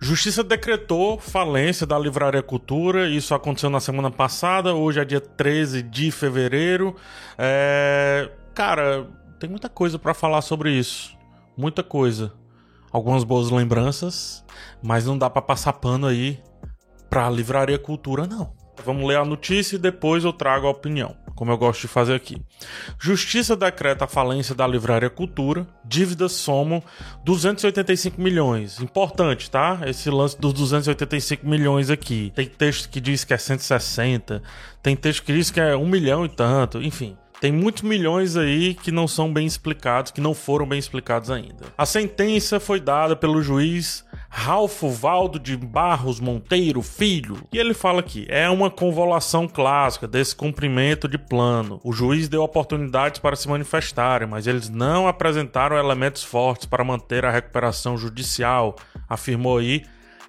Justiça decretou falência da Livraria Cultura, isso aconteceu na semana passada, hoje é dia 13 de fevereiro. É... Cara, tem muita coisa para falar sobre isso. Muita coisa. Algumas boas lembranças, mas não dá para passar pano aí pra Livraria Cultura, não. Vamos ler a notícia e depois eu trago a opinião, como eu gosto de fazer aqui. Justiça decreta a falência da Livraria Cultura, dívidas somam 285 milhões. Importante, tá? Esse lance dos 285 milhões aqui. Tem texto que diz que é 160, tem texto que diz que é um milhão e tanto, enfim. Tem muitos milhões aí que não são bem explicados, que não foram bem explicados ainda. A sentença foi dada pelo juiz Ralfo Valdo de Barros Monteiro Filho. E ele fala aqui: é uma convolução clássica desse cumprimento de plano. O juiz deu oportunidades para se manifestarem, mas eles não apresentaram elementos fortes para manter a recuperação judicial, afirmou aí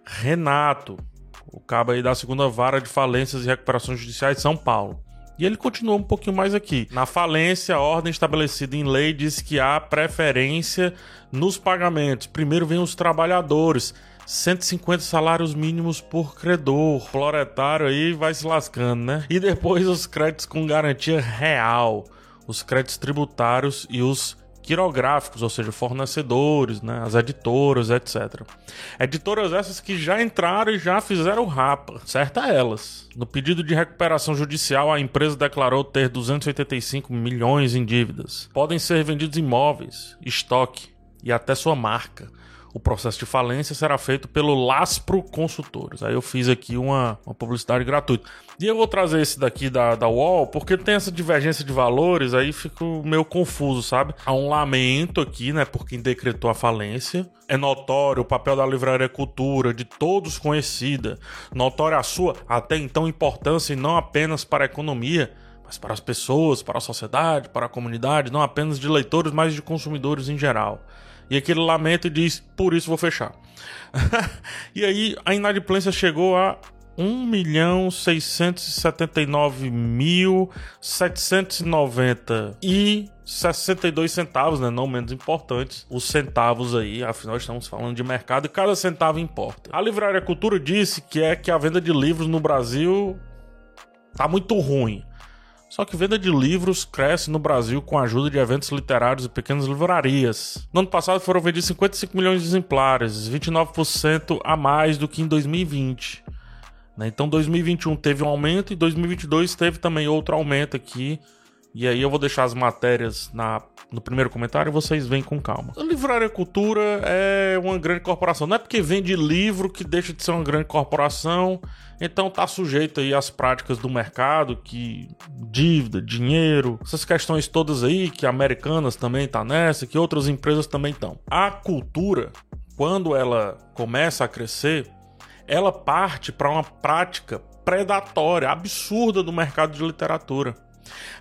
Renato, o cabo aí da segunda vara de falências e recuperações judiciais de São Paulo. E ele continua um pouquinho mais aqui. Na falência, a ordem estabelecida em lei diz que há preferência nos pagamentos. Primeiro vem os trabalhadores. 150 salários mínimos por credor. Proletário aí vai se lascando, né? E depois os créditos com garantia real, os créditos tributários e os quirográficos, ou seja, fornecedores, né, as editoras, etc. Editoras essas que já entraram e já fizeram rapa, certa elas. No pedido de recuperação judicial, a empresa declarou ter 285 milhões em dívidas. Podem ser vendidos imóveis, estoque e até sua marca o processo de falência será feito pelo Laspro Consultores. Aí eu fiz aqui uma, uma publicidade gratuita. E eu vou trazer esse daqui da, da UOL, porque tem essa divergência de valores, aí fico meio confuso, sabe? Há um lamento aqui, né, por quem decretou a falência. É notório o papel da Livraria Cultura, de todos conhecida. Notória a sua, até então, importância e não apenas para a economia, mas para as pessoas, para a sociedade, para a comunidade, não apenas de leitores, mas de consumidores em geral. E aquele lamento e diz: por isso vou fechar. e aí a inadimplência chegou a 1.679.790 e 62 centavos, né? Não menos importantes, os centavos aí, afinal estamos falando de mercado e cada centavo importa. A Livraria Cultura disse que é que a venda de livros no Brasil tá muito ruim. Só que venda de livros cresce no Brasil com a ajuda de eventos literários e pequenas livrarias. No ano passado foram vendidos 55 milhões de exemplares, 29% a mais do que em 2020. Né? Então 2021 teve um aumento e 2022 teve também outro aumento aqui. E aí eu vou deixar as matérias na, no primeiro comentário vocês vêm com calma. A Livraria Cultura é uma grande corporação. Não é porque vende livro que deixa de ser uma grande corporação então tá sujeito aí às práticas do mercado, que dívida, dinheiro, essas questões todas aí, que americanas também tá nessa, que outras empresas também estão. A cultura, quando ela começa a crescer, ela parte para uma prática predatória, absurda do mercado de literatura.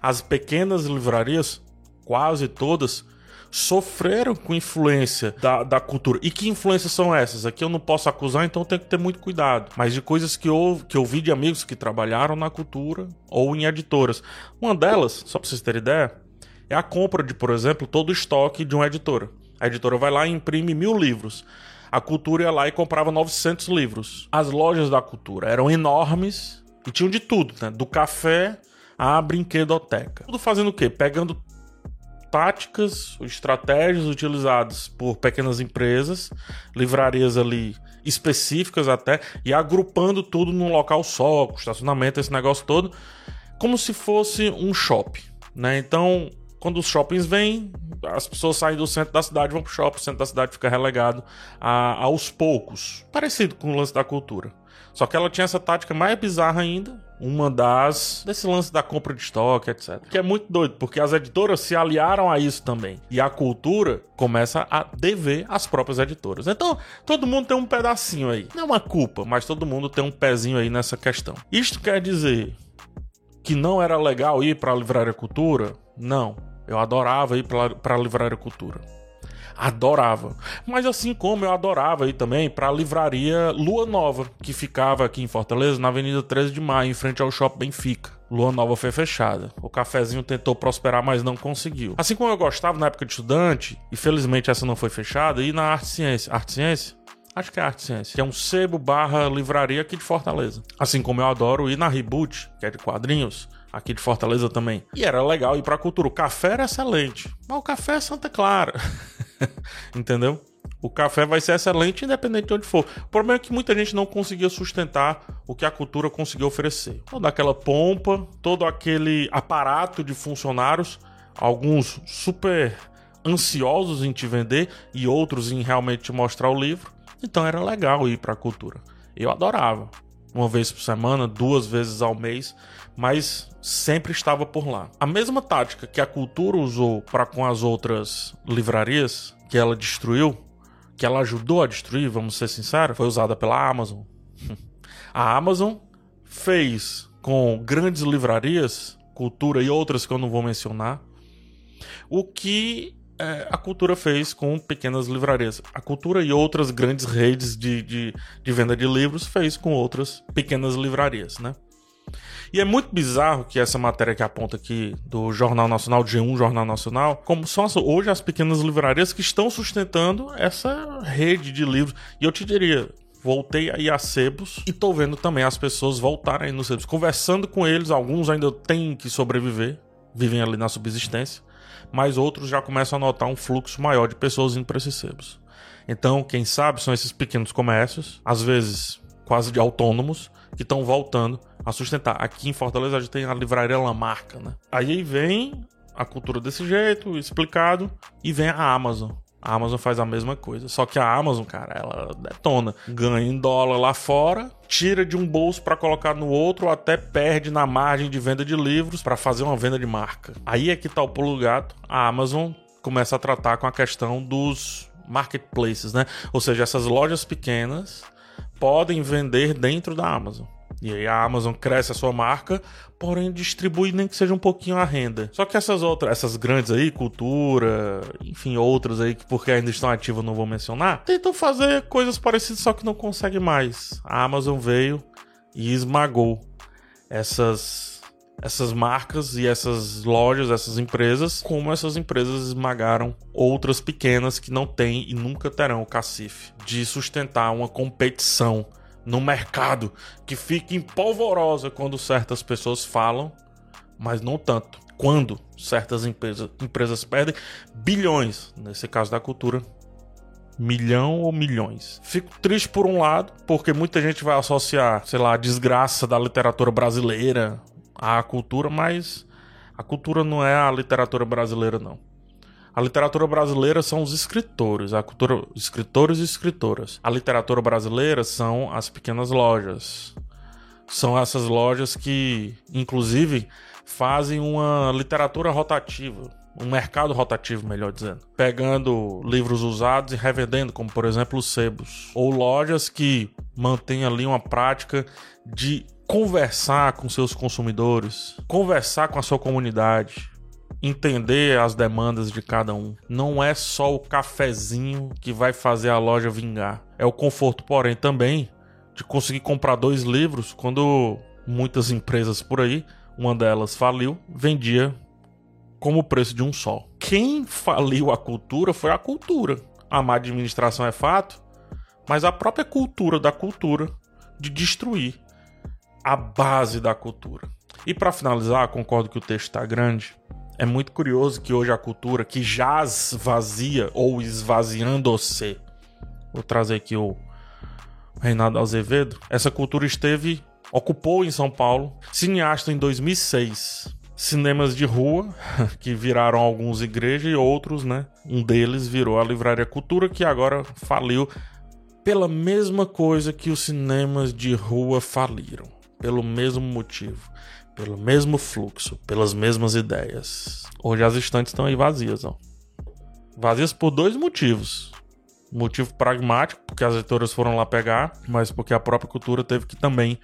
As pequenas livrarias, quase todas, sofreram com influência da, da cultura. E que influências são essas? Aqui eu não posso acusar, então tenho que ter muito cuidado. Mas de coisas que eu, que eu vi de amigos que trabalharam na cultura ou em editoras. Uma delas, só para vocês terem ideia, é a compra de, por exemplo, todo o estoque de uma editora. A editora vai lá e imprime mil livros. A cultura ia lá e comprava 900 livros. As lojas da cultura eram enormes e tinham de tudo, né? Do café à brinquedoteca. Tudo fazendo o quê? Pegando táticas, estratégias utilizadas por pequenas empresas, livrarias ali específicas até, e agrupando tudo num local só, com estacionamento, esse negócio todo, como se fosse um shopping, né? Então, quando os shoppings vêm, as pessoas saem do centro da cidade vão pro shopping, o centro da cidade fica relegado a, aos poucos, parecido com o lance da cultura. Só que ela tinha essa tática mais bizarra ainda, uma das desse lance da compra de estoque, etc. Que é muito doido, porque as editoras se aliaram a isso também. E a cultura começa a dever às próprias editoras. Então, todo mundo tem um pedacinho aí. Não é uma culpa, mas todo mundo tem um pezinho aí nessa questão. Isto quer dizer que não era legal ir para a Livraria Cultura? Não. Eu adorava ir para a Livraria Cultura adorava. Mas assim como eu adorava ir também para a livraria Lua Nova, que ficava aqui em Fortaleza, na Avenida 13 de Maio, em frente ao Shopping Benfica. Lua Nova foi fechada. O cafezinho tentou prosperar, mas não conseguiu. Assim como eu gostava na época de estudante, e felizmente essa não foi fechada, e na Arte Ciência. Arte Ciência? Acho que é Arte Ciência. Que é um sebo barra livraria aqui de Fortaleza. Assim como eu adoro ir na Reboot, que é de quadrinhos, aqui de Fortaleza também. E era legal ir pra cultura. O café era excelente. Mas o café é Santa Clara. Entendeu? O café vai ser excelente independente de onde for. O problema é que muita gente não conseguia sustentar o que a cultura conseguiu oferecer. Toda aquela pompa, todo aquele aparato de funcionários, alguns super ansiosos em te vender e outros em realmente te mostrar o livro. Então era legal ir para a cultura. Eu adorava. Uma vez por semana, duas vezes ao mês, mas sempre estava por lá. A mesma tática que a cultura usou para com as outras livrarias que ela destruiu, que ela ajudou a destruir, vamos ser sinceros, foi usada pela Amazon. A Amazon fez com grandes livrarias, cultura e outras que eu não vou mencionar, o que é, a cultura fez com pequenas livrarias. A cultura e outras grandes redes de, de, de venda de livros fez com outras pequenas livrarias, né? E é muito bizarro que essa matéria que aponta aqui do Jornal Nacional, G1 Jornal Nacional, como são hoje as pequenas livrarias que estão sustentando essa rede de livros. E eu te diria, voltei aí a sebos e tô vendo também as pessoas voltarem nos sebos, conversando com eles, alguns ainda têm que sobreviver, vivem ali na subsistência mas outros já começam a notar um fluxo maior de pessoas indo para esses sebos. Então, quem sabe são esses pequenos comércios, às vezes quase de autônomos, que estão voltando a sustentar. Aqui em Fortaleza a gente tem a livraria Lamarca, né? Aí vem a cultura desse jeito, explicado, e vem a Amazon. A Amazon faz a mesma coisa. Só que a Amazon, cara, ela detona. Ganha em dólar lá fora, tira de um bolso para colocar no outro, ou até perde na margem de venda de livros para fazer uma venda de marca. Aí é que tá o pulo gato. A Amazon começa a tratar com a questão dos marketplaces, né? Ou seja, essas lojas pequenas podem vender dentro da Amazon. E aí a Amazon cresce a sua marca, porém distribui nem que seja um pouquinho a renda. Só que essas outras, essas grandes aí, cultura, enfim, outras aí que porque ainda estão ativas não vou mencionar, tentam fazer coisas parecidas, só que não conseguem mais. A Amazon veio e esmagou essas essas marcas e essas lojas, essas empresas, como essas empresas esmagaram outras pequenas que não têm e nunca terão o cacife de sustentar uma competição no mercado que fica empolvorosa quando certas pessoas falam, mas não tanto. Quando certas empresas, empresas perdem bilhões, nesse caso da cultura, milhão ou milhões. Fico triste por um lado, porque muita gente vai associar, sei lá, a desgraça da literatura brasileira à cultura, mas a cultura não é a literatura brasileira, não. A literatura brasileira são os escritores, a cultura, escritores e escritoras. A literatura brasileira são as pequenas lojas. São essas lojas que, inclusive, fazem uma literatura rotativa, um mercado rotativo, melhor dizendo, pegando livros usados e revendendo, como por exemplo os sebos, ou lojas que mantêm ali uma prática de conversar com seus consumidores, conversar com a sua comunidade, entender as demandas de cada um. Não é só o cafezinho que vai fazer a loja vingar. É o conforto, porém, também de conseguir comprar dois livros quando muitas empresas por aí, uma delas faliu, vendia como o preço de um só. Quem faliu a cultura foi a cultura. A má administração é fato, mas a própria cultura da cultura de destruir a base da cultura. E para finalizar, concordo que o texto está grande. É muito curioso que hoje a cultura que jaz vazia ou esvaziando-se, vou trazer aqui o Reinaldo Azevedo, essa cultura esteve, ocupou em São Paulo, cineasta em 2006, cinemas de rua, que viraram alguns igrejas e outros, né? Um deles virou a Livraria Cultura, que agora faliu pela mesma coisa que os cinemas de rua faliram, pelo mesmo motivo pelo mesmo fluxo, pelas mesmas ideias. Hoje as estantes estão aí vazias, ó. Vazias por dois motivos. Motivo pragmático, porque as editoras foram lá pegar, mas porque a própria cultura teve que também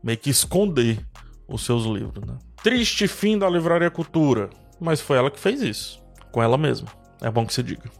meio que esconder os seus livros, né? Triste fim da livraria cultura, mas foi ela que fez isso, com ela mesma. É bom que se diga.